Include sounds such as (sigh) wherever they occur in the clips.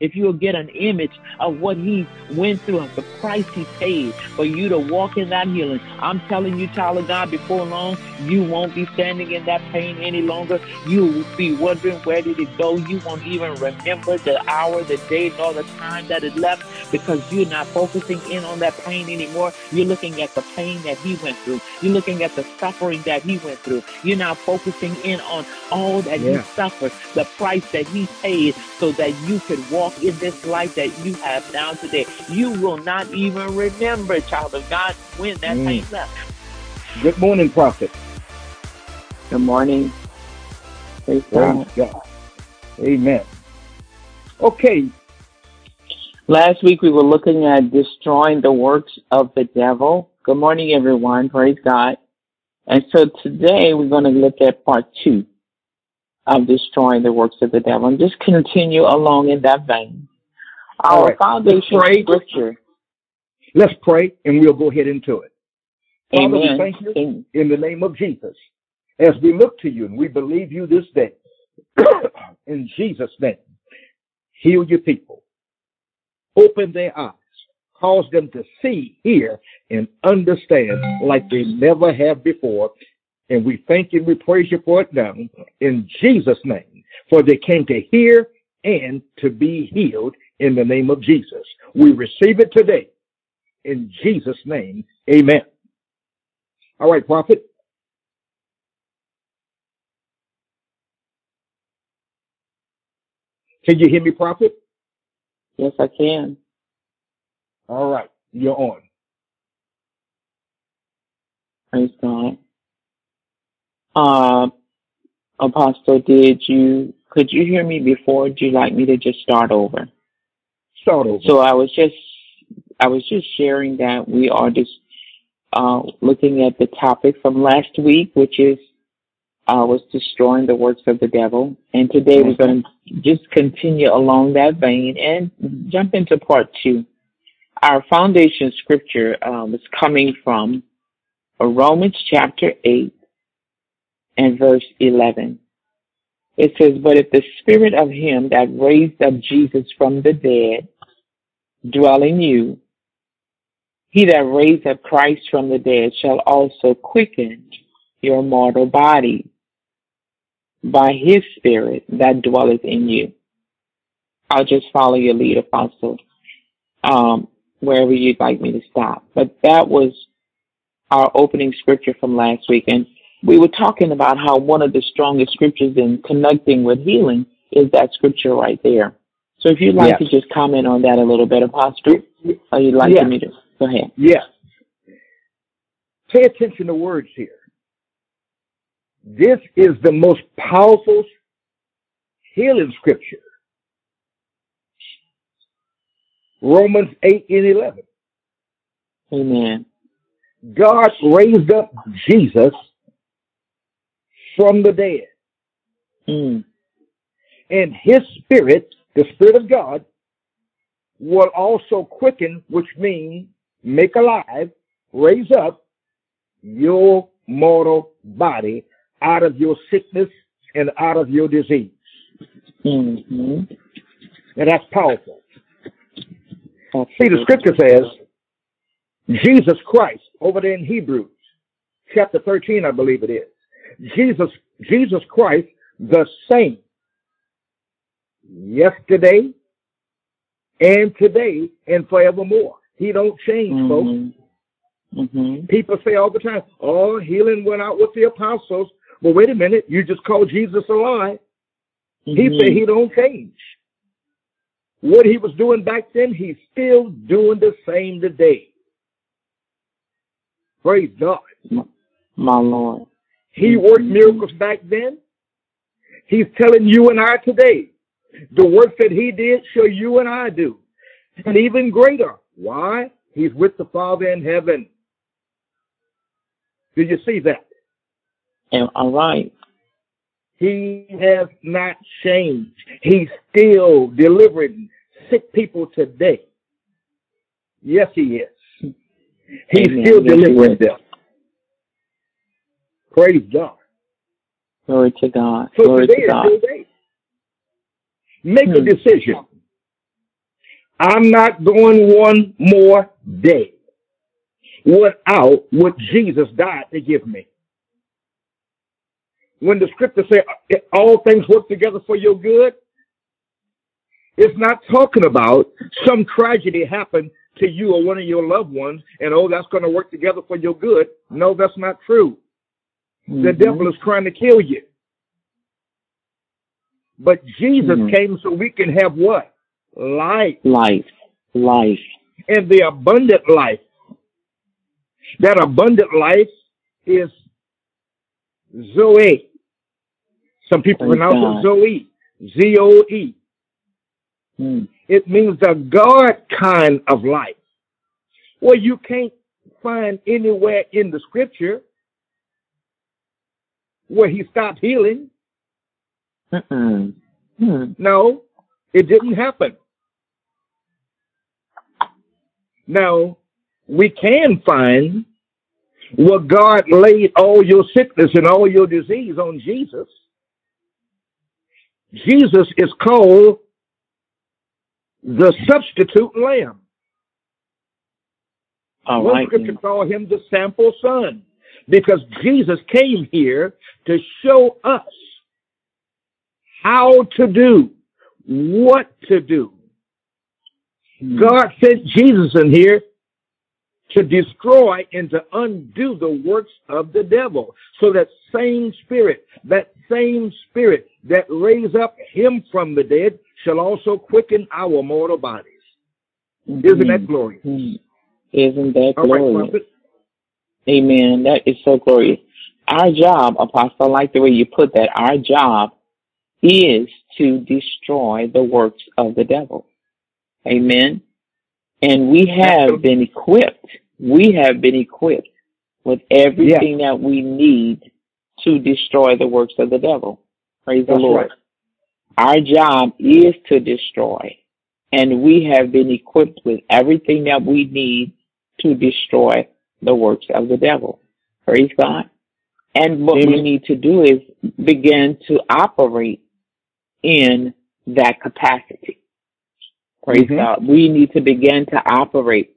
if you'll get an image of what he went through and the price he paid for you to walk in that healing, I'm telling you, child of God, before long, you won't be standing in that pain any longer. You will be wondering where did it go. You won't even remember the hour, the day, nor the time that it left because you're not focusing in on that pain anymore. You're looking at the pain that he went through. You're looking at the suffering that he went through. You're not focusing in on all that yeah. he suffered, the price that he paid so that you could walk in this life that you have now today. You will not even remember, child of God, when that mm. pain left. Good morning, prophet. Good morning. Praise God. God. Amen. Okay. Last week we were looking at destroying the works of the devil. Good morning, everyone. Praise God. And so today we're going to look at part two of destroying the works of the devil and just continue along in that vein. Our right. foundation Let's scripture. Let's pray and we'll go ahead into it. Father, Amen. we thank you Amen. in the name of Jesus as we look to you and we believe you this day. (clears throat) in Jesus' name, heal your people. Open their eyes. Cause them to see, hear, and understand like they never have before. And we thank you and we praise you for it now in Jesus' name. For they came to hear and to be healed in the name of Jesus. We receive it today in Jesus' name. Amen. All right, prophet. Can you hear me, prophet? Yes, I can. All right, you're on. Praise God. Uh, Apostle, did you could you hear me before? Do you like me to just start over? Start over. So I was just I was just sharing that we are just uh, looking at the topic from last week, which is uh, was destroying the works of the devil, and today we're going to just continue along that vein and jump into part two. Our foundation scripture um, is coming from Romans chapter eight and verse eleven. It says, But if the spirit of him that raised up Jesus from the dead dwell in you, he that raised up Christ from the dead shall also quicken your mortal body by his spirit that dwelleth in you. I'll just follow your lead, Apostle, um, wherever you'd like me to stop. But that was our opening scripture from last week. And we were talking about how one of the strongest scriptures in connecting with healing is that scripture right there. So if you'd like yes. to just comment on that a little bit, Apostle, or you'd like yes. me to go ahead. Yes. Pay attention to words here. This is the most powerful healing scripture. Romans 8 and 11. Amen. God raised up Jesus from the dead. Mm. And his spirit, the spirit of God, will also quicken, which means make alive, raise up your mortal body out of your sickness and out of your disease. Mm-hmm. And that's powerful. See, the scripture says, Jesus Christ, over there in Hebrews, chapter 13, I believe it is. Jesus, Jesus Christ, the same yesterday and today and forevermore. He don't change, mm-hmm. folks. Mm-hmm. People say all the time, oh, healing went out with the apostles. Well, wait a minute. You just called Jesus a lie. Mm-hmm. He said he don't change. What he was doing back then, he's still doing the same today. Praise God. My Lord. He worked miracles back then. He's telling you and I today. The work that he did shall you and I do. And even greater. Why? He's with the Father in heaven. Do you see that? Am I right. He has not changed. He's still delivering sick people today. Yes, he is. He's Amen. still delivering them. Praise God. Glory to God. So Glory today to God. Day. Make hmm. a decision. I'm not going one more day without what Jesus died to give me. When the scripture say all things work together for your good, it's not talking about some tragedy happened to you or one of your loved ones and oh, that's going to work together for your good. No, that's not true. Mm-hmm. The devil is trying to kill you. But Jesus mm-hmm. came so we can have what? Life. Life. Life. And the abundant life. That abundant life is Zoe. Some people Thank pronounce God. it Zoe. Z-O-E. Hmm. It means the God kind of life. Well, you can't find anywhere in the scripture where he stopped healing. Hmm. No, it didn't happen. Now, we can find where God laid all your sickness and all your disease on Jesus. Jesus is called the substitute lamb. All One right. scripture call him the sample son because Jesus came here to show us how to do, what to do. Hmm. God sent Jesus in here to destroy and to undo the works of the devil. So that same spirit, that same spirit that raised up him from the dead shall also quicken our mortal bodies. Mm-hmm. Isn't that glorious? Mm-hmm. Isn't that glorious? Right, Amen. That is so glorious. Our job, Apostle, I like the way you put that. Our job is to destroy the works of the devil. Amen. And we have been equipped. We have been equipped with everything that we need to destroy the works of the devil. Praise That's the Lord. Right. Our job is to destroy. And we have been equipped with everything that we need to destroy the works of the devil. Praise God. And what Amen. we need to do is begin to operate in that capacity. Praise mm-hmm. God. We need to begin to operate.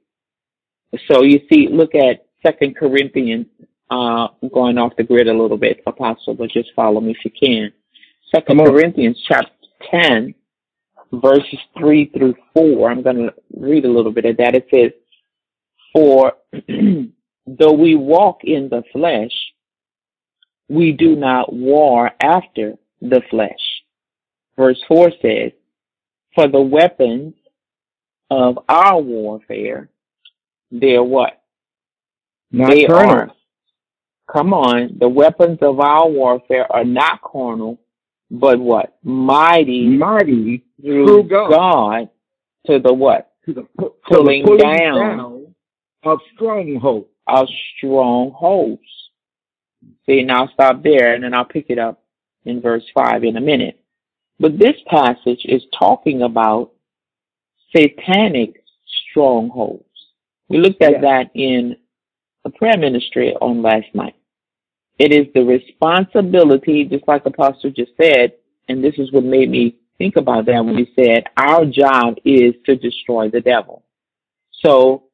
So you see, look at Second Corinthians, uh, going off the grid a little bit, Apostle, but just follow me if you can. Second Corinthians chapter 10, verses 3 through 4. I'm going to read a little bit of that. It says, For (clears throat) though we walk in the flesh, we do not war after the flesh. Verse 4 says, For the weapons of our warfare, they're what? Not they carnal. are. Come on, the weapons of our warfare are not carnal, but what? Mighty, mighty through God. God. to the what? To the pulling, pulling down, down of strongholds. Of strongholds. See, now I'll stop there and then I'll pick it up in verse 5 in a minute. But this passage is talking about satanic strongholds. We looked at yes. that in the prayer ministry on last night. It is the responsibility, just like the Apostle just said, and this is what made me think about that when he said, our job is to destroy the devil. So,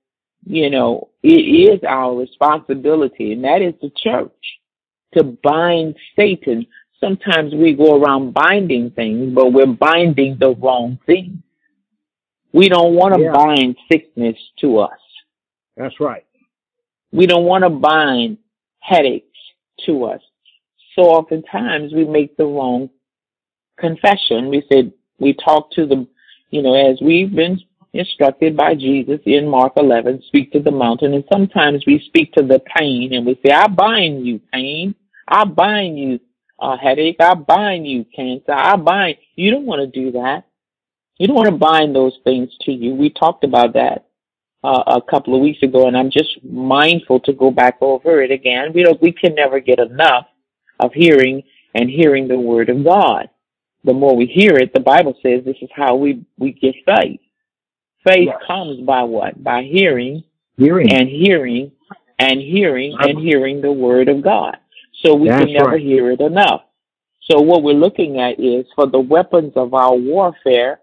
you know, it is our responsibility, and that is the church, to bind Satan. Sometimes we go around binding things, but we're binding the wrong thing. We don't want to yeah. bind sickness to us. That's right. We don't want to bind headaches to us. So oftentimes we make the wrong confession. We said, we talk to the, you know, as we've been instructed by Jesus in Mark 11, speak to the mountain. And sometimes we speak to the pain and we say, I bind you, pain. I bind you, uh, headache. I bind you, cancer. I bind. You don't want to do that. You don't want to bind those things to you. We talked about that uh, a couple of weeks ago, and I'm just mindful to go back over it again. We don't, we can never get enough of hearing and hearing the word of God. The more we hear it, the Bible says this is how we, we get faith. Faith yes. comes by what? By hearing, hearing and hearing and hearing and hearing the word of God. So we That's can never right. hear it enough. So what we're looking at is for the weapons of our warfare,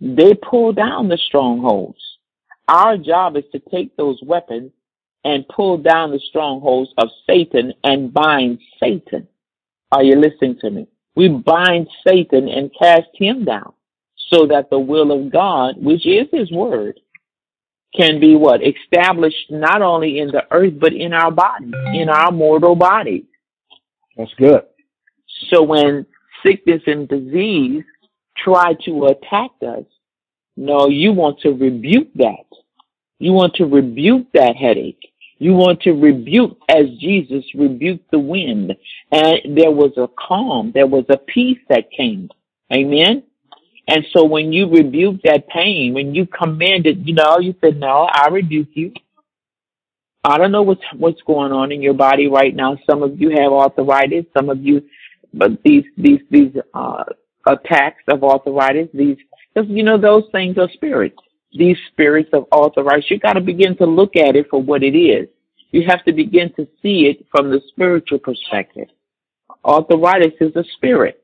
They pull down the strongholds. Our job is to take those weapons and pull down the strongholds of Satan and bind Satan. Are you listening to me? We bind Satan and cast him down so that the will of God, which is his word, can be what? Established not only in the earth, but in our body, in our mortal body. That's good. So when sickness and disease try to attack us, no, you want to rebuke that. You want to rebuke that headache. You want to rebuke as Jesus rebuked the wind. And there was a calm, there was a peace that came. Amen. And so when you rebuke that pain, when you command it, you know, you said, no, I rebuke you. I don't know what's, what's going on in your body right now. Some of you have arthritis. Some of you, but these, these, these, uh, attacks of arthritis, these, because, you know, those things are spirits. These spirits of arthritis, you got to begin to look at it for what it is. You have to begin to see it from the spiritual perspective. Arthritis is a spirit.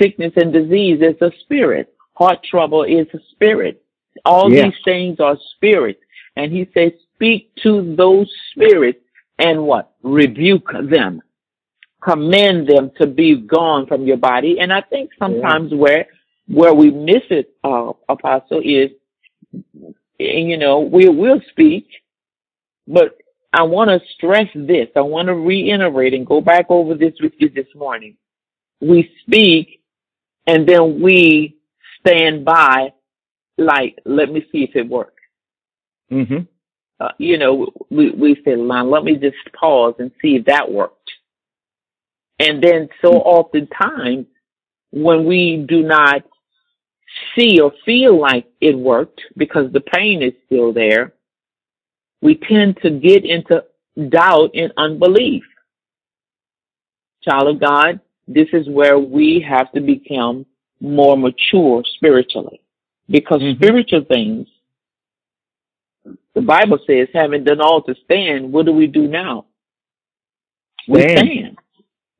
Sickness and disease is a spirit. Heart trouble is a spirit. All these things are spirits. And he says, speak to those spirits and what? Rebuke them. Command them to be gone from your body. And I think sometimes yeah. where, where we miss it, uh, apostle is, you know, we will speak, but I want to stress this. I want to reiterate and go back over this with you this morning we speak and then we stand by like, let me see if it works. Mm-hmm. Uh, you know, we, we say, let me just pause and see if that worked. And then so mm-hmm. oftentimes when we do not see or feel like it worked because the pain is still there, we tend to get into doubt and unbelief. Child of God, this is where we have to become more mature spiritually. Because mm-hmm. spiritual things, the Bible says, having done all to stand, what do we do now? We stand.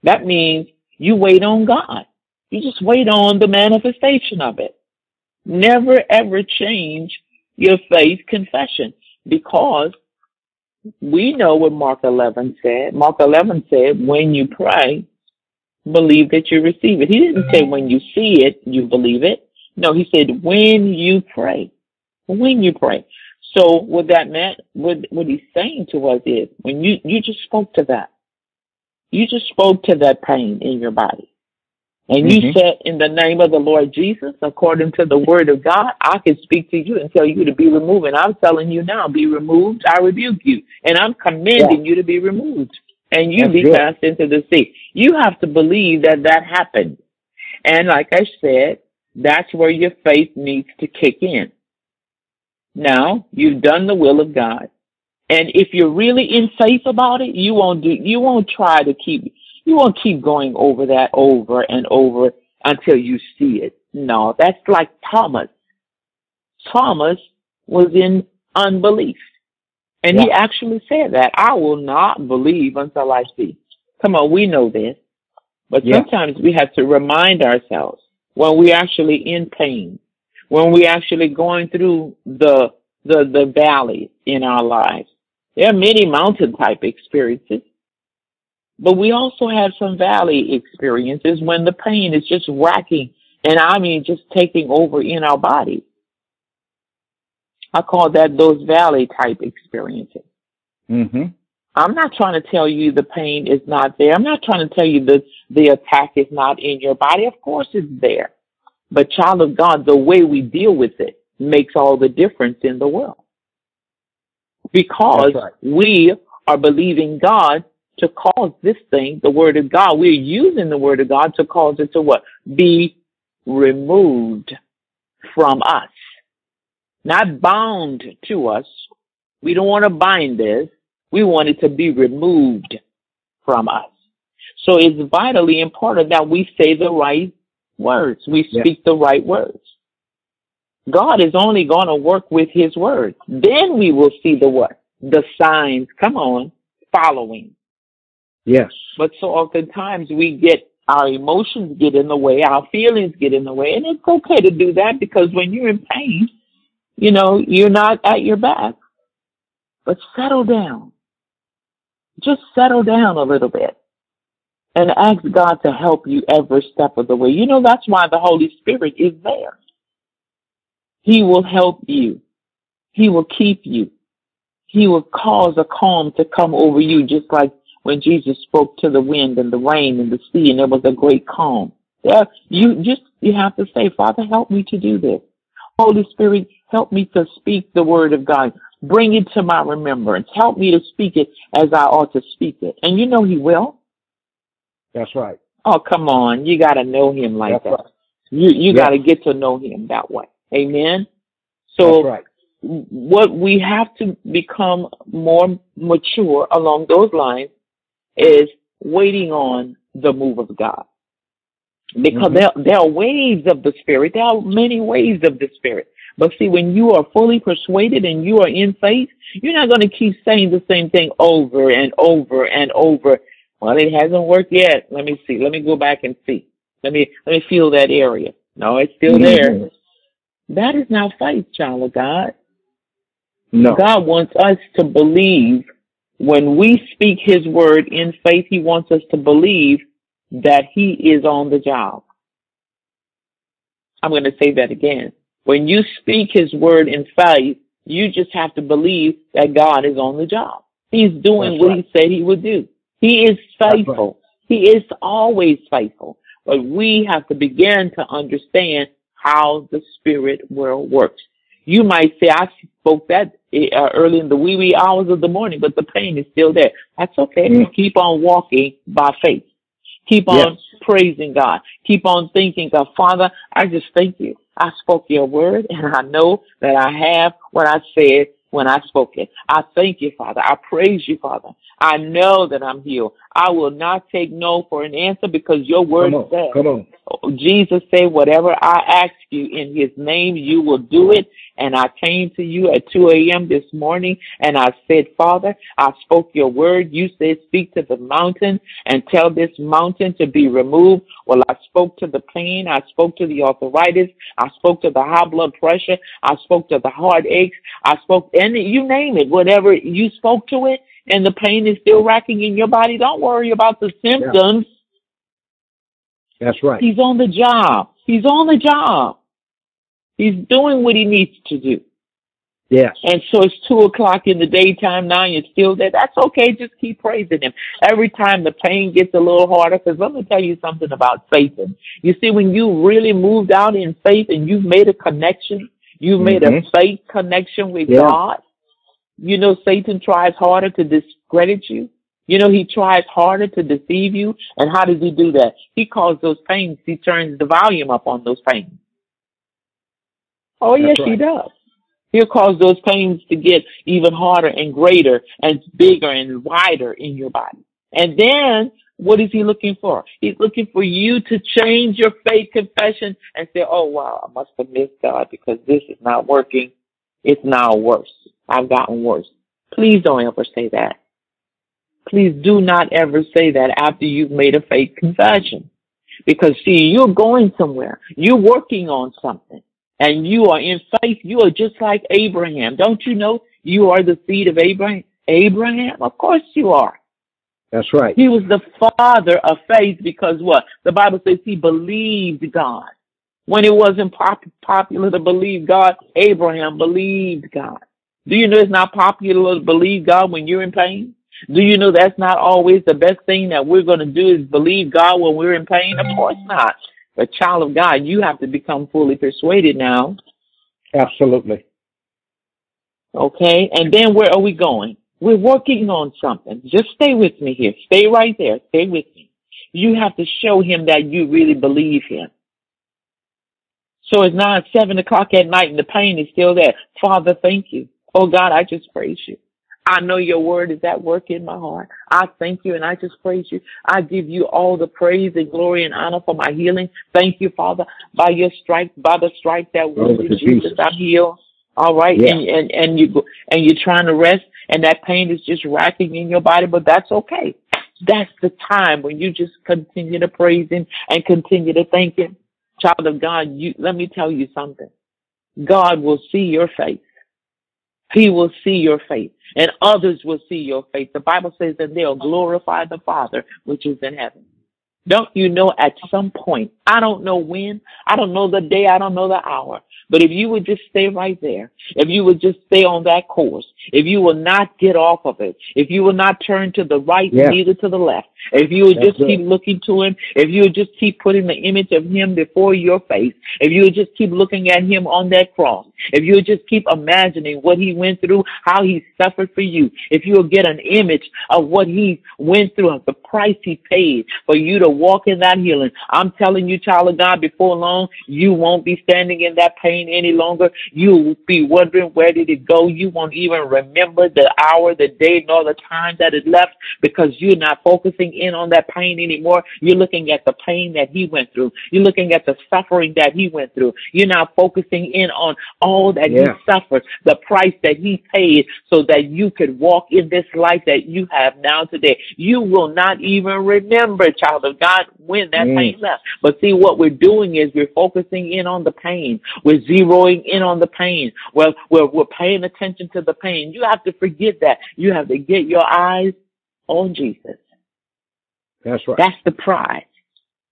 That means you wait on God. You just wait on the manifestation of it. Never ever change your faith confession because we know what Mark 11 said. Mark 11 said, when you pray, believe that you receive it. He didn't say when you see it, you believe it. No, he said when you pray. When you pray. So what that meant, what, what he's saying to us is when you, you just spoke to that. You just spoke to that pain in your body. And you mm-hmm. said, in the name of the Lord Jesus, according to the word of God, I can speak to you and tell you to be removed. And I'm telling you now, be removed. I rebuke you. And I'm commanding yeah. you to be removed and you That's be good. cast into the sea. You have to believe that that happened. And like I said, that's where your faith needs to kick in. Now, you've done the will of God. And if you're really in faith about it, you won't do, you won't try to keep, you won't keep going over that over and over until you see it. No, that's like Thomas. Thomas was in unbelief. And yeah. he actually said that I will not believe until I see. Come on, we know this. But yeah. sometimes we have to remind ourselves when we're actually in pain, when we're actually going through the, the, the valley in our lives. There are many mountain type experiences, but we also have some valley experiences when the pain is just racking and I mean just taking over in our body. I call that those valley type experiences. Mm-hmm. I'm not trying to tell you the pain is not there. I'm not trying to tell you that the attack is not in your body. Of course it's there. But child of God, the way we deal with it makes all the difference in the world. Because right. we are believing God to cause this thing, the word of God, we're using the word of God to cause it to what? Be removed from us not bound to us. We don't want to bind this. We want it to be removed from us. So it's vitally important that we say the right words. We speak yeah. the right words. God is only going to work with his words. Then we will see the what? The signs, come on, following. Yes. But so oftentimes we get Our emotions get in the way, our feelings get in the way, and it's okay to do that because when you're in pain, you know, you're not at your best, But settle down. Just settle down a little bit and ask God to help you every step of the way. You know, that's why the Holy Spirit is there. He will help you. He will keep you. He will cause a calm to come over you, just like when Jesus spoke to the wind and the rain and the sea, and there was a great calm. There, you just you have to say, Father, help me to do this. Holy Spirit, help me to speak the word of God. Bring it to my remembrance. Help me to speak it as I ought to speak it. And you know He will. That's right. Oh, come on. You got to know Him like That's that. Right. You you yes. got to get to know Him that way. Amen. So right. what we have to become more mature along those lines is waiting on the move of God. Because mm-hmm. there, there are waves of the Spirit. There are many waves of the Spirit. But see, when you are fully persuaded and you are in faith, you're not going to keep saying the same thing over and over and over. Well, it hasn't worked yet. Let me see. Let me go back and see. Let me, let me feel that area. No, it's still mm-hmm. there. That is not faith, child of God. No. God wants us to believe when we speak his word in faith, he wants us to believe that he is on the job. I'm going to say that again. When you speak his word in faith, you just have to believe that God is on the job. He's doing That's what right. he said he would do. He is faithful. Right. He is always faithful. But we have to begin to understand how the spirit world works. You might say, I spoke that uh, early in the wee wee hours of the morning, but the pain is still there. That's okay. Mm. Keep on walking by faith. Keep on yes. praising God. Keep on thinking God, Father, I just thank you. I spoke your word and I know that I have what I said when I spoke it. I thank you, Father. I praise you, Father. I know that I'm healed. I will not take no for an answer because your word come on, says. Come on. Jesus said, whatever I ask you in his name, you will do it. And I came to you at 2 a.m. this morning and I said, Father, I spoke your word. You said, speak to the mountain and tell this mountain to be removed. Well, I spoke to the pain. I spoke to the arthritis. I spoke to the high blood pressure. I spoke to the heartaches. I spoke, and you name it, whatever you spoke to it and the pain is still racking in your body. Don't worry about the symptoms. Yeah. That's right. He's on the job. He's on the job. He's doing what he needs to do. Yes. And so it's two o'clock in the daytime now. You're still there. That's okay. Just keep praising him. Every time the pain gets a little harder, because let me tell you something about Satan. You see, when you really moved out in faith and you've made a connection, you've made mm-hmm. a faith connection with yeah. God. You know, Satan tries harder to discredit you. You know, he tries harder to deceive you. And how does he do that? He calls those pains, he turns the volume up on those pains. Oh, yes, right. he does. He'll cause those pains to get even harder and greater and bigger and wider in your body. And then what is he looking for? He's looking for you to change your faith confession and say, oh wow, I must have missed God because this is not working. It's now worse. I've gotten worse. Please don't ever say that. Please do not ever say that after you've made a faith confession. Because see, you're going somewhere. You're working on something. And you are in faith. You are just like Abraham. Don't you know you are the seed of Abraham? Abraham? Of course you are. That's right. He was the father of faith because what? The Bible says he believed God. When it wasn't pop- popular to believe God, Abraham believed God. Do you know it's not popular to believe God when you're in pain? Do you know that's not always the best thing that we're going to do is believe God when we're in pain? Of course not. A child of God, you have to become fully persuaded now. Absolutely. Okay. And then where are we going? We're working on something. Just stay with me here. Stay right there. Stay with me. You have to show him that you really believe him. So it's now seven o'clock at night and the pain is still there. Father, thank you. Oh God, I just praise you. I know your word is at work in my heart. I thank you and I just praise you. I give you all the praise and glory and honor for my healing. Thank you, Father. By your stripes, by the stripes that wounded Jesus, Jesus, I'm healed. All right. Yeah. And, and, and you, and you're trying to rest and that pain is just racking in your body, but that's okay. That's the time when you just continue to praise him and continue to thank him. Child of God, you, let me tell you something. God will see your faith. He will see your faith and others will see your faith. The Bible says that they'll glorify the Father which is in heaven. Don't you know at some point, I don't know when, I don't know the day, I don't know the hour, but if you would just stay right there, if you would just stay on that course, if you will not get off of it, if you will not turn to the right, yeah. neither to the left, if you would That's just keep looking to him, if you would just keep putting the image of him before your face, if you would just keep looking at him on that cross, if you would just keep imagining what he went through, how he suffered for you, if you will get an image of what he went through, of the price he paid for you to walk in that healing, I'm telling you, child of God, before long, you won't be standing in that pain any longer. You'll be wondering where did it go. You won't even remember the hour, the day, nor the time that it left because you're not focusing in on that pain anymore. You're looking at the pain that he went through. You're looking at the suffering that he went through. You're not focusing in on all that yeah. he suffered, the price that he paid so that you could walk in this life that you have now today. You will not even remember, child of God, when that mm. pain left. But see, what we're doing is we're focusing in on the pain. We're zeroing in on the pain. Well, we're, we're paying attention to the pain. You have to forget that. You have to get your eyes on Jesus. That's right. That's the prize.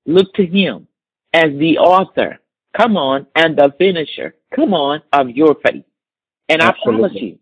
Look to him as the author. Come on. And the finisher. Come on of your faith. And Absolutely. I promise you,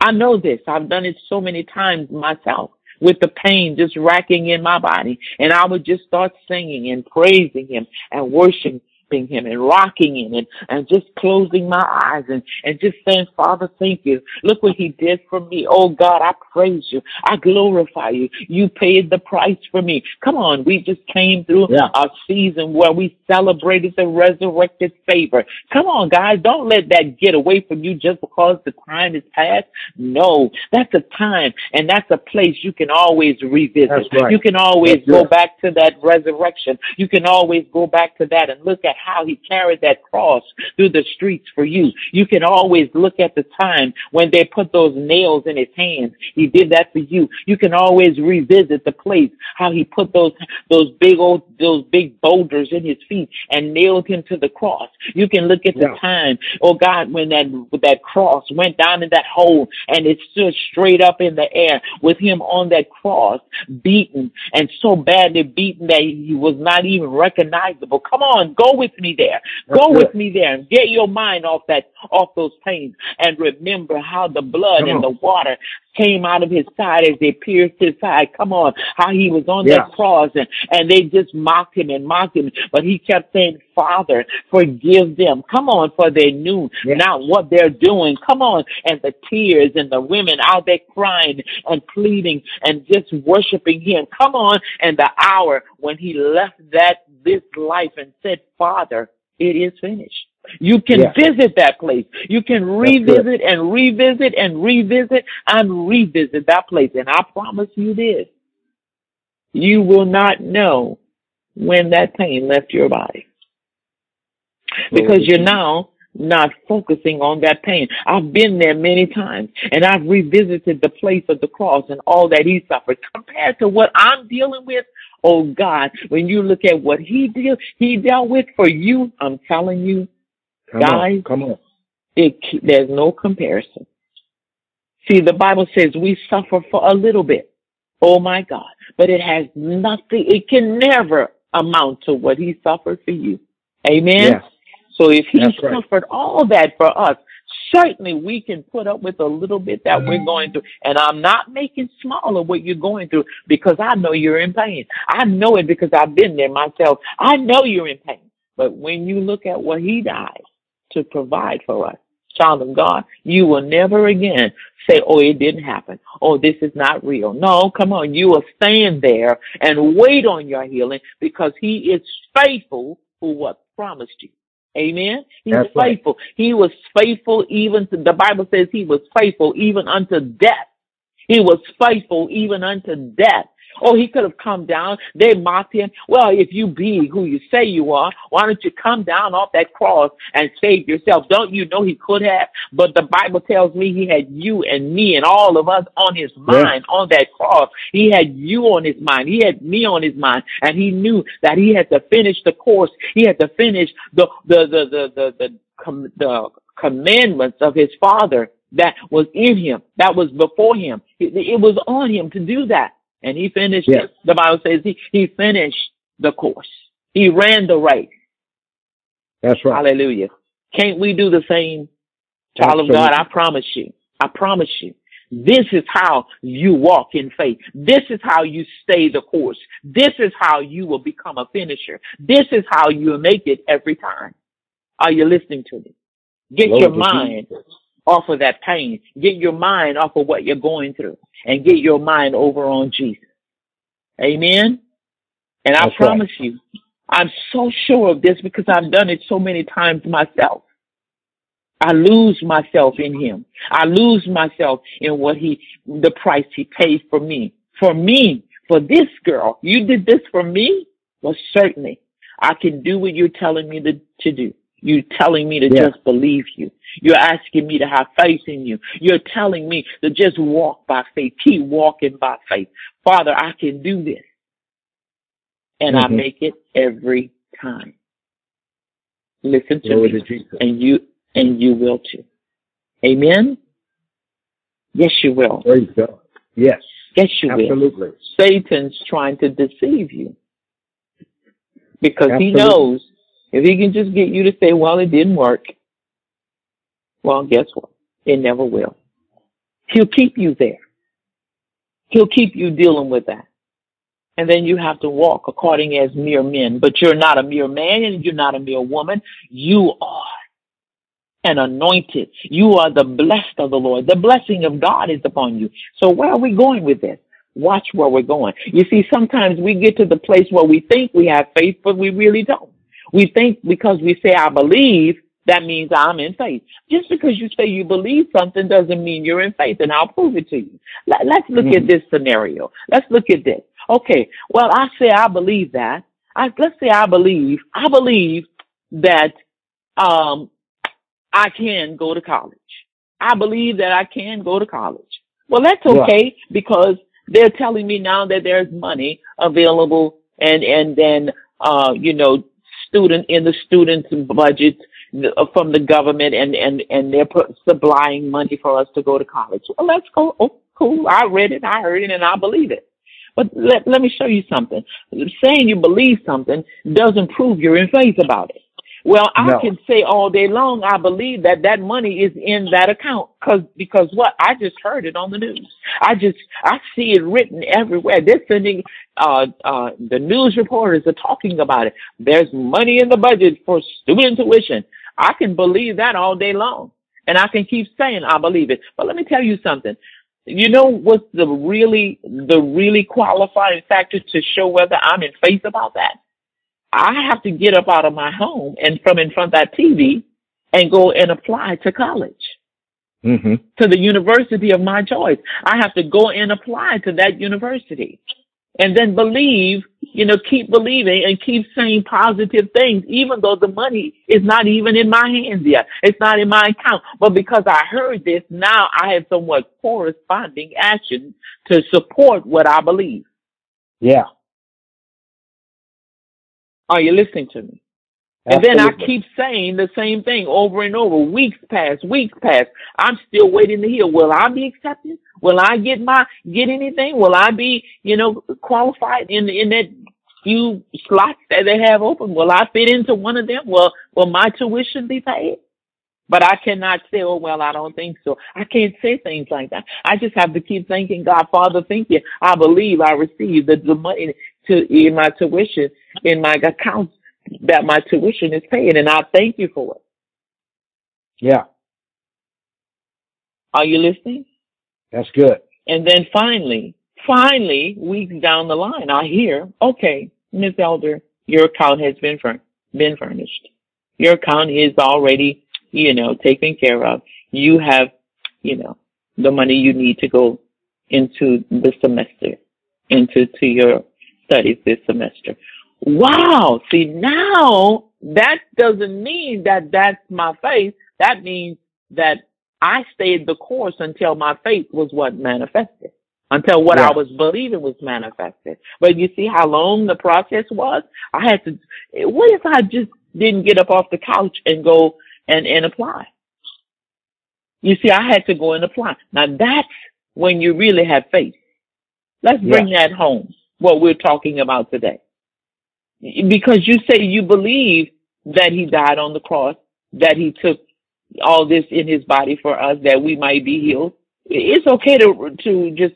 I know this. I've done it so many times myself with the pain just racking in my body. And I would just start singing and praising him and worshiping him and rocking him and, and just closing my eyes and, and just saying, Father, thank you. Look what he did for me. Oh God, I praise you. I glorify you. You paid the price for me. Come on. We just came through yeah. a season where we celebrated the resurrected favor. Come on, guys. Don't let that get away from you just because the time is past. No, that's a time and that's a place you can always revisit. Right. You can always that's go back to that resurrection. You can always go back to that and look at how he carried that cross through the streets for you. You can always look at the time when they put those nails in his hands. He did that for you. You can always revisit the place, how he put those, those big old, those big boulders in his feet and nailed him to the cross. You can look at the yeah. time, oh God, when that, that cross went down in that hole and it stood straight up in the air with him on that cross, beaten and so badly beaten that he was not even recognizable. Come on, go with with me there. That's Go good. with me there and get your mind off that, off those pains and remember how the blood Come and on. the water came out of his side as they pierced his side. Come on, how he was on yeah. that cross and, and they just mocked him and mocked him, but he kept saying, Father, forgive them. Come on, for they knew yeah. not what they're doing. Come on, and the tears and the women out there crying and pleading and just worshiping him. Come on, and the hour when he left that this life and said, Father, it is finished. You can yeah. visit that place. You can revisit and revisit and revisit and revisit that place. And I promise you this, you will not know when that pain left your body. Because you're mm-hmm. now not focusing on that pain. I've been there many times and I've revisited the place of the cross and all that he suffered compared to what I'm dealing with. Oh God, when you look at what he did, he dealt with for you, I'm telling you, come guys, on, come on. It, there's no comparison. See, the Bible says we suffer for a little bit. Oh my God. But it has nothing, it can never amount to what he suffered for you. Amen. Yes. So if he That's suffered right. all that for us, certainly we can put up with a little bit that we're going through. And I'm not making small of what you're going through because I know you're in pain. I know it because I've been there myself. I know you're in pain. But when you look at what he died to provide for us, child of God, you will never again say, oh, it didn't happen. Oh, this is not real. No, come on. You will stand there and wait on your healing because he is faithful for what promised you. Amen. He That's was faithful. Right. He was faithful even to, the Bible says he was faithful even unto death. He was faithful even unto death. Oh, he could have come down. They mocked him. Well, if you be who you say you are, why don't you come down off that cross and save yourself? Don't you know he could have? But the Bible tells me he had you and me and all of us on his mind yeah. on that cross. He had you on his mind. He had me on his mind. And he knew that he had to finish the course. He had to finish the, the, the, the, the, the, the, the commandments of his father that was in him, that was before him. It, it was on him to do that. And he finished yes. it. The Bible says he, he finished the course. He ran the race. That's right. Hallelujah. Can't we do the same? Child Absolutely. of God, I promise you. I promise you. This is how you walk in faith. This is how you stay the course. This is how you will become a finisher. This is how you make it every time. Are you listening to me? Get Lord your mind Jesus off of that pain. Get your mind off of what you're going through and get your mind over on Jesus. Amen. And I promise right. you, I'm so sure of this because I've done it so many times myself. I lose myself in him. I lose myself in what he, the price he paid for me. For me, for this girl, you did this for me? Well, certainly I can do what you're telling me to, to do. You're telling me to yeah. just believe you. You're asking me to have faith in you. You're telling me to just walk by faith. Keep walking by faith. Father, I can do this. And mm-hmm. I make it every time. Listen to Lord me. And you, and you will too. Amen. Yes, you will. Praise God. Yes. Yes, you Absolutely. will. Satan's trying to deceive you because Absolutely. he knows if he can just get you to say, well, it didn't work, well, guess what? It never will. He'll keep you there. He'll keep you dealing with that. And then you have to walk according as mere men. But you're not a mere man and you're not a mere woman. You are an anointed. You are the blessed of the Lord. The blessing of God is upon you. So where are we going with this? Watch where we're going. You see, sometimes we get to the place where we think we have faith, but we really don't. We think because we say, I believe, that means I'm in faith. Just because you say you believe something doesn't mean you're in faith, and I'll prove it to you. Let, us look mm-hmm. at this scenario. Let's look at this. Okay, well, I say I believe that. I, let's say I believe, I believe that um, I can go to college. I believe that I can go to college. Well, that's okay yeah. because they're telling me now that there's money available and, and then, uh, you know, student in the student's budget from the government and, and, and they're supplying money for us to go to college. Well, let's go. Oh, cool. I read it. I heard it and I believe it. But let, let me show you something. Saying you believe something doesn't prove you're in faith about it. Well, I no. can say all day long, I believe that that money is in that account because, because what? I just heard it on the news. I just, I see it written everywhere. They're sending, uh, uh, the news reporters are talking about it. There's money in the budget for student tuition. I can believe that all day long. And I can keep saying I believe it. But let me tell you something. You know what's the really, the really qualifying factor to show whether I'm in faith about that? I have to get up out of my home and from in front of that TV and go and apply to college. Mm-hmm. To the university of my choice. I have to go and apply to that university and then believe, you know, keep believing and keep saying positive things, even though the money is not even in my hands yet. It's not in my account. But because I heard this, now I have somewhat corresponding action to support what I believe. Yeah. Are you listening to me? And then I keep saying the same thing over and over. Weeks pass, weeks pass. I'm still waiting to hear. Will I be accepted? Will I get my get anything? Will I be, you know, qualified in in that few slots that they have open? Will I fit into one of them? Will will my tuition be paid? But I cannot say, oh well, I don't think so. I can't say things like that. I just have to keep thanking God, Father, thank you. I believe I receive the, the money to in my tuition in my account that my tuition is paying, and I thank you for it. Yeah. Are you listening? That's good. And then finally, finally, weeks down the line, I hear, okay, Miss Elder, your account has been fur- been furnished. Your account is already, you know, taken care of. You have, you know, the money you need to go into the semester. into to your studies this semester. Wow. See, now that doesn't mean that that's my faith. That means that I stayed the course until my faith was what manifested, until what yeah. I was believing was manifested. But you see how long the process was? I had to, what if I just didn't get up off the couch and go and, and apply? You see, I had to go and apply. Now that's when you really have faith. Let's bring yeah. that home, what we're talking about today. Because you say you believe that he died on the cross, that he took all this in his body for us that we might be healed. It's okay to to just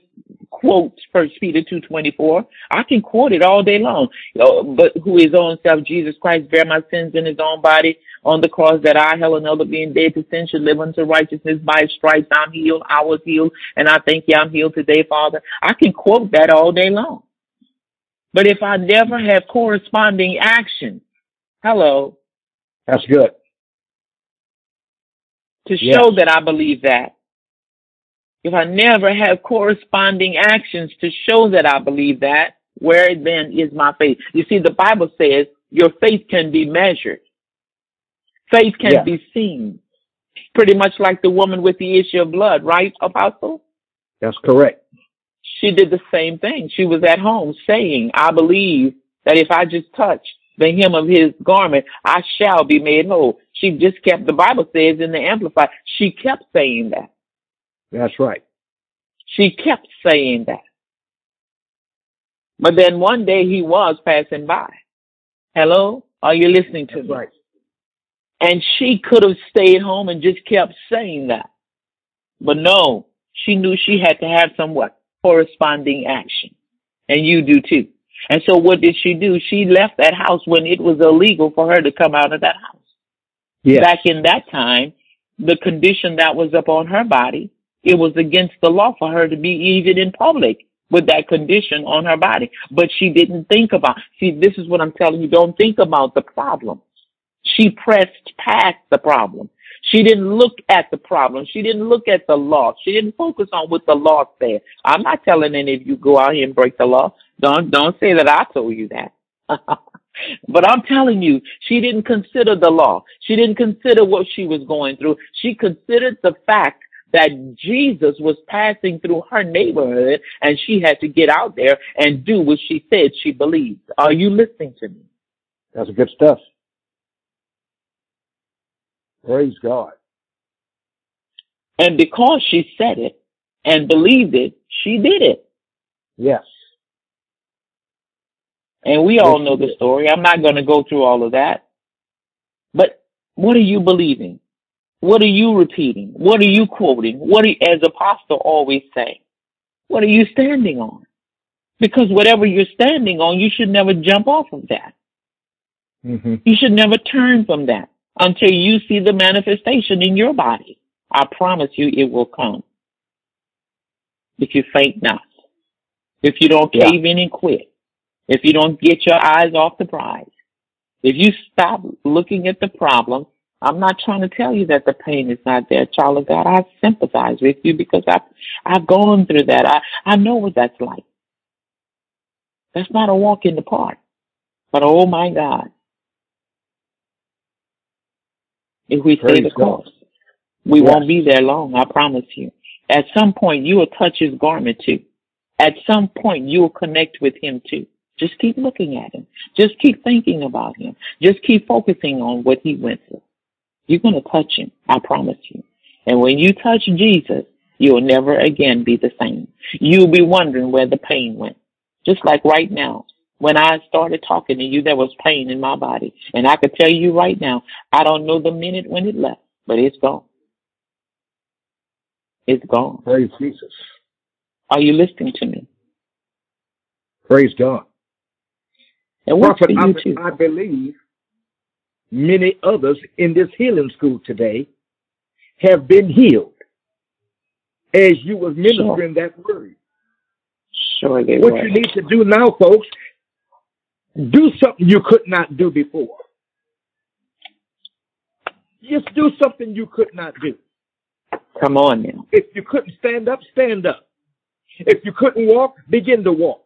quote First Peter two twenty four. I can quote it all day long. Oh, but who his own self, Jesus Christ, bear my sins in his own body on the cross that I, hell, another being dead to sin, should live unto righteousness by stripes. I'm healed. I was healed, and I thank you. I'm healed today, Father. I can quote that all day long. But if I never have corresponding action, hello. That's good to show that I believe that. If I never have corresponding actions to show that I believe that, where then is my faith? You see, the Bible says your faith can be measured. Faith can yeah. be seen. Pretty much like the woman with the issue of blood, right, Apostle? That's correct. She did the same thing. She was at home saying, I believe that if I just touch the hem of his garment, I shall be made whole. She just kept, the Bible says in the Amplified, she kept saying that. That's right. She kept saying that. But then one day he was passing by. Hello? Are you listening to That's me? Right. And she could have stayed home and just kept saying that. But no, she knew she had to have some what? Corresponding action. And you do too. And so what did she do? She left that house when it was illegal for her to come out of that house. Yes. Back in that time, the condition that was upon her body, it was against the law for her to be even in public with that condition on her body. But she didn't think about, see, this is what I'm telling you. Don't think about the problem. She pressed past the problem. She didn't look at the problem. She didn't look at the law. She didn't focus on what the law said. I'm not telling any of you go out here and break the law. Don't, don't say that I told you that. (laughs) But I'm telling you, she didn't consider the law. She didn't consider what she was going through. She considered the fact that Jesus was passing through her neighborhood and she had to get out there and do what she said she believed. Are you listening to me? That's good stuff. Praise God. And because she said it and believed it, she did it. Yes. And we all know the story. I'm not going to go through all of that. But what are you believing? What are you repeating? What are you quoting? What are, as apostle always say, what are you standing on? Because whatever you're standing on, you should never jump off of that. Mm-hmm. You should never turn from that until you see the manifestation in your body. I promise you it will come. If you faint not. If you don't cave yeah. in and quit if you don't get your eyes off the prize, if you stop looking at the problem, I'm not trying to tell you that the pain is not there, child of God. I sympathize with you because I've I've gone through that. I I know what that's like. That's not a walk in the park. But oh my God, if we stay the course, we yes. won't be there long. I promise you. At some point, you will touch his garment too. At some point, you will connect with him too. Just keep looking at him. Just keep thinking about him. Just keep focusing on what he went through. You're going to touch him. I promise you. And when you touch Jesus, you'll never again be the same. You'll be wondering where the pain went. Just like right now, when I started talking to you, there was pain in my body. And I could tell you right now, I don't know the minute when it left, but it's gone. It's gone. Praise Jesus. Are you listening to me? Praise God. And Prophet, I, I believe many others in this healing school today have been healed as you was ministering sure. that word. Sure, they What were. you need to do now, folks, do something you could not do before. Just do something you could not do. Come on now. If you couldn't stand up, stand up. If you couldn't walk, begin to walk.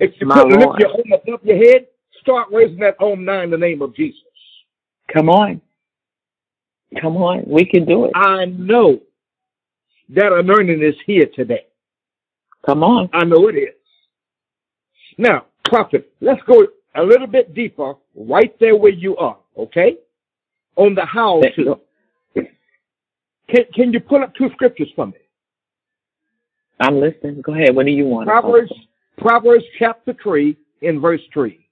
If you put lift your arm above your head, start raising that arm now in the name of Jesus. Come on. Come on. We can do it. I know that anointing is here today. Come on. I know it is. Now, prophet, let's go a little bit deeper right there where you are, okay? On the how to. Can, can you pull up two scriptures for me? I'm listening. Go ahead. What do you want? Proverbs, Proverbs chapter 3 in verse 3.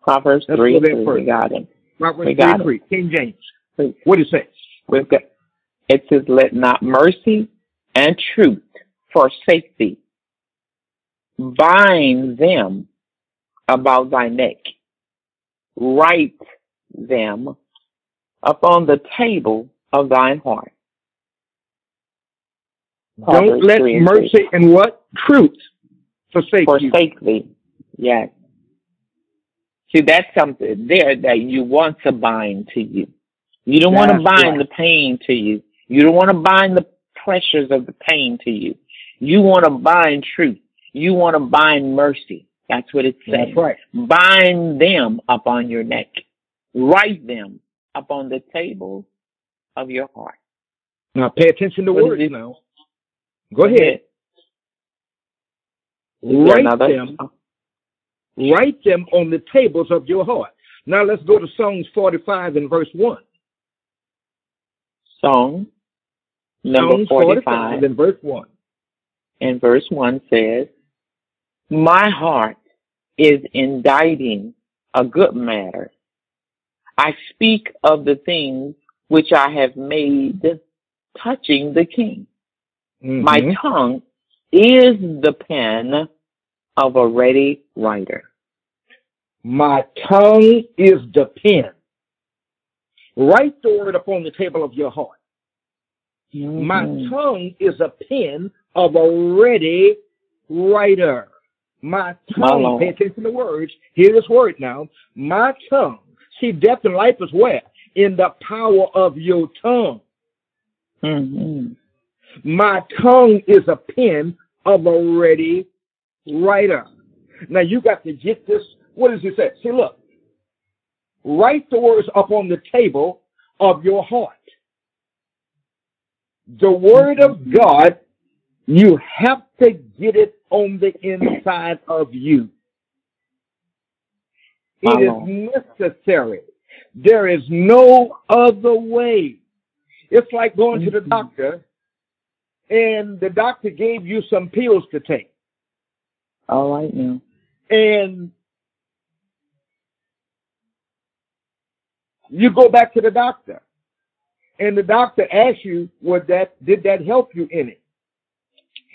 Proverbs Let's 3, 3. We got it. Proverbs we got 3, 3. King James. What it says? We've got, it says, let not mercy and truth forsake thee. Bind them about thy neck. Write them upon the table of thine heart. Don't let mercy and what? Truth forsake, thee. forsake you. thee. Yes. See, that's something there that you want to bind to you. You don't want to bind right. the pain to you. You don't want to bind the pressures of the pain to you. You want to bind truth. You want to bind mercy. That's what it says. That's right. Bind them up on your neck. Write them up on the table of your heart. Now pay attention to what words now. Go ahead. Write them. Write them on the tables of your heart. Now let's go to Psalms 45 and verse 1. Song number Psalms 45, 45 and verse 1. And verse 1 says, My heart is inditing a good matter. I speak of the things which I have made touching the king. Mm-hmm. My tongue is the pen of a ready writer. My tongue is the pen. Write the word upon the table of your heart. Mm-hmm. My tongue is a pen of a ready writer. My tongue, My pay attention to words. Hear this word now. My tongue. See, death and life is where? In the power of your tongue. Mm-hmm. My tongue is a pen of a ready writer. Now you got to get this. What does it say? See, look. Write the words up on the table of your heart. The word of God, you have to get it on the inside of you. It is necessary. There is no other way. It's like going to the mm-hmm. doctor and the doctor gave you some pills to take. All right now. And you go back to the doctor and the doctor asks you, would that, did that help you in it?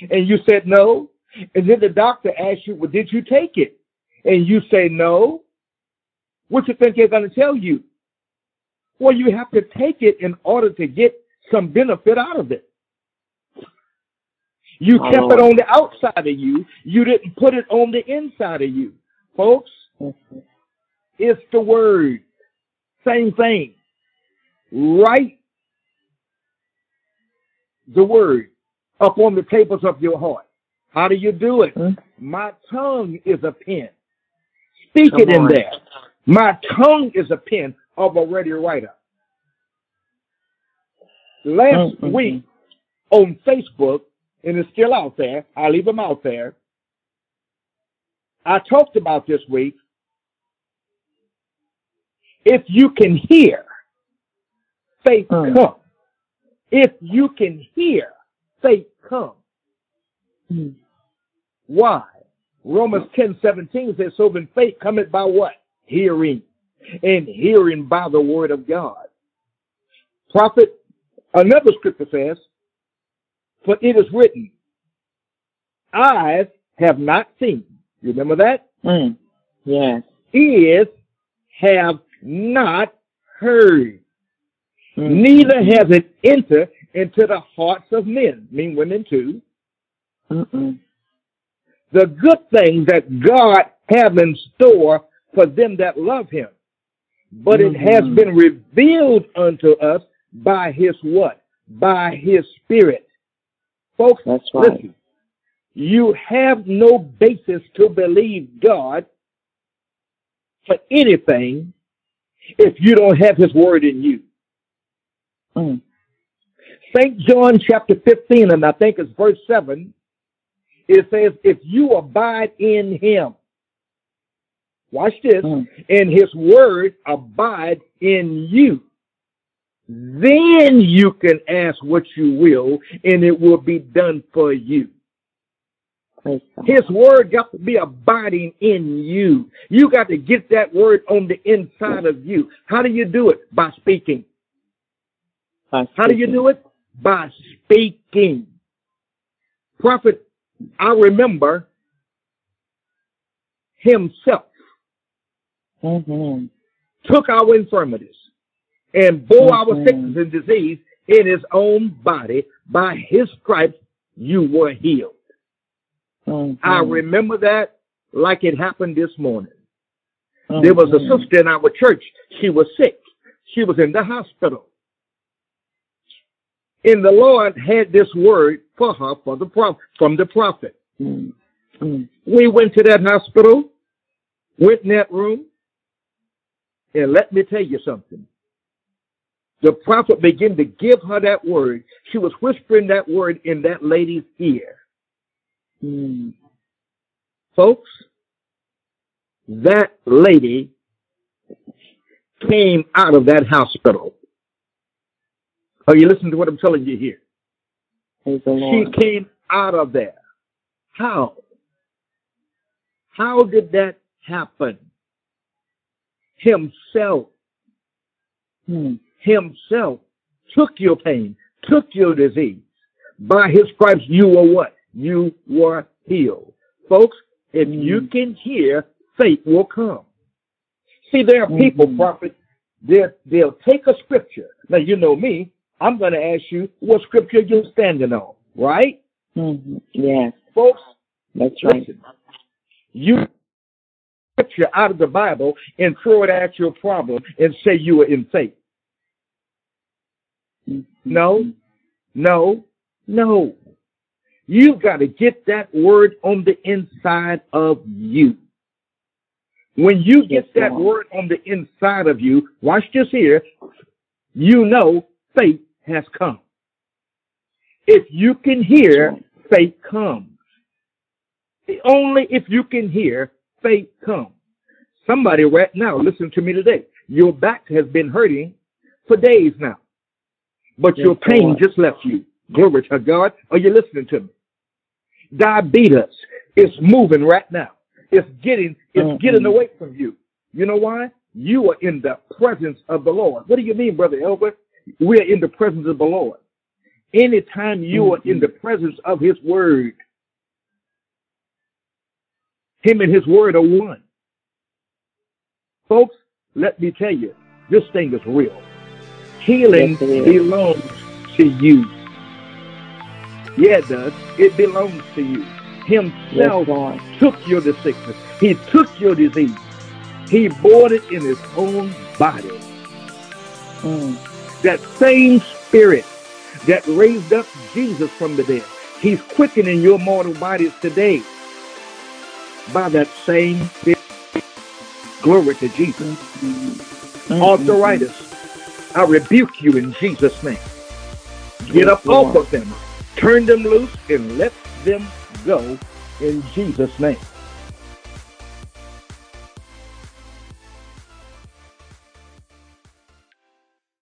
And you said no. And then the doctor asks you, well, did you take it? And you say no. What you think they're going to tell you? Well, you have to take it in order to get some benefit out of it. You kept it on the outside of you. You didn't put it on the inside of you. Folks, it's the word. Same thing. Write the word up on the tables of your heart. How do you do it? Hmm? My tongue is a pen. Speak Come it in on. there. My tongue is a pen of a ready writer. Last mm-hmm. week on Facebook, and it's still out there. I leave them out there. I talked about this week. If you can hear, faith mm. come. If you can hear, faith come. Mm. Why? Romans ten seventeen says, So then faith cometh by what? Hearing. And hearing by the word of God. Prophet, another scripture says, for it is written, eyes have not seen. You remember that? Mm. Yes. Ears have not heard. Mm. Neither has it entered into the hearts of men, mean women too. Mm-mm. The good things that God have in store for them that love him. But mm-hmm. it has been revealed unto us by his what? By his spirit. Folks, That's right. listen. you have no basis to believe God for anything if you don't have his word in you. Mm. St. John chapter 15, and I think it's verse 7, it says, if you abide in him, watch this, mm. and his word abide in you, then you can ask what you will, and it will be done for you. His word got to be abiding in you. You got to get that word on the inside of you. How do you do it? By speaking. By speaking. How do you do it? By speaking. Prophet, I remember himself mm-hmm. took our infirmities and bore mm-hmm. our sickness and disease in his own body. By his stripes you were healed. Mm-hmm. I remember that like it happened this morning. There was a mm-hmm. sister in our church. She was sick. She was in the hospital. And the Lord had this word for her for the pro- from the prophet. Mm-hmm. We went to that hospital, went in that room, and let me tell you something. The prophet began to give her that word. She was whispering that word in that lady's ear. Mm. Folks, that lady came out of that hospital. Are you listening to what I'm telling you here? She came out of there. How? How did that happen? Himself. Hmm. Himself took your pain, took your disease. By his stripes you were what? you were healed. Folks, if mm. you can hear, faith will come. See, there are people, mm-hmm. prophets, they'll, they'll take a scripture. Now, you know me, I'm going to ask you what scripture you're standing on, right? Mm-hmm. Yes. Folks, that's right. Listen, you scripture out of the Bible and throw it at your problem and say you are in faith. Mm-hmm. No, no, no. You've got to get that word on the inside of you. When you get yes, that word on the inside of you, watch this here, you know faith has come. If you can hear, faith comes. Only if you can hear, faith comes. Somebody right now, listen to me today. Your back has been hurting for days now, but yes, your pain just left you. Glory to God. Are you listening to me? diabetes is moving right now. It's getting, it's mm-hmm. getting away from you. You know why? You are in the presence of the Lord. What do you mean, Brother Elbert? We are in the presence of the Lord. Anytime you mm-hmm. are in the presence of His Word, Him and His Word are one. Folks, let me tell you, this thing is real. Healing yes, belongs to you. Yeah, it does. It belongs to you. Himself yes, took your sickness. He took your disease. He bore it in his own body. Mm. That same spirit that raised up Jesus from the dead, he's quickening your mortal bodies today by that same spirit. Glory to Jesus. Mm-hmm. Arthritis, I rebuke you in Jesus' name. Get up off of them Turn them loose and let them go in Jesus' name.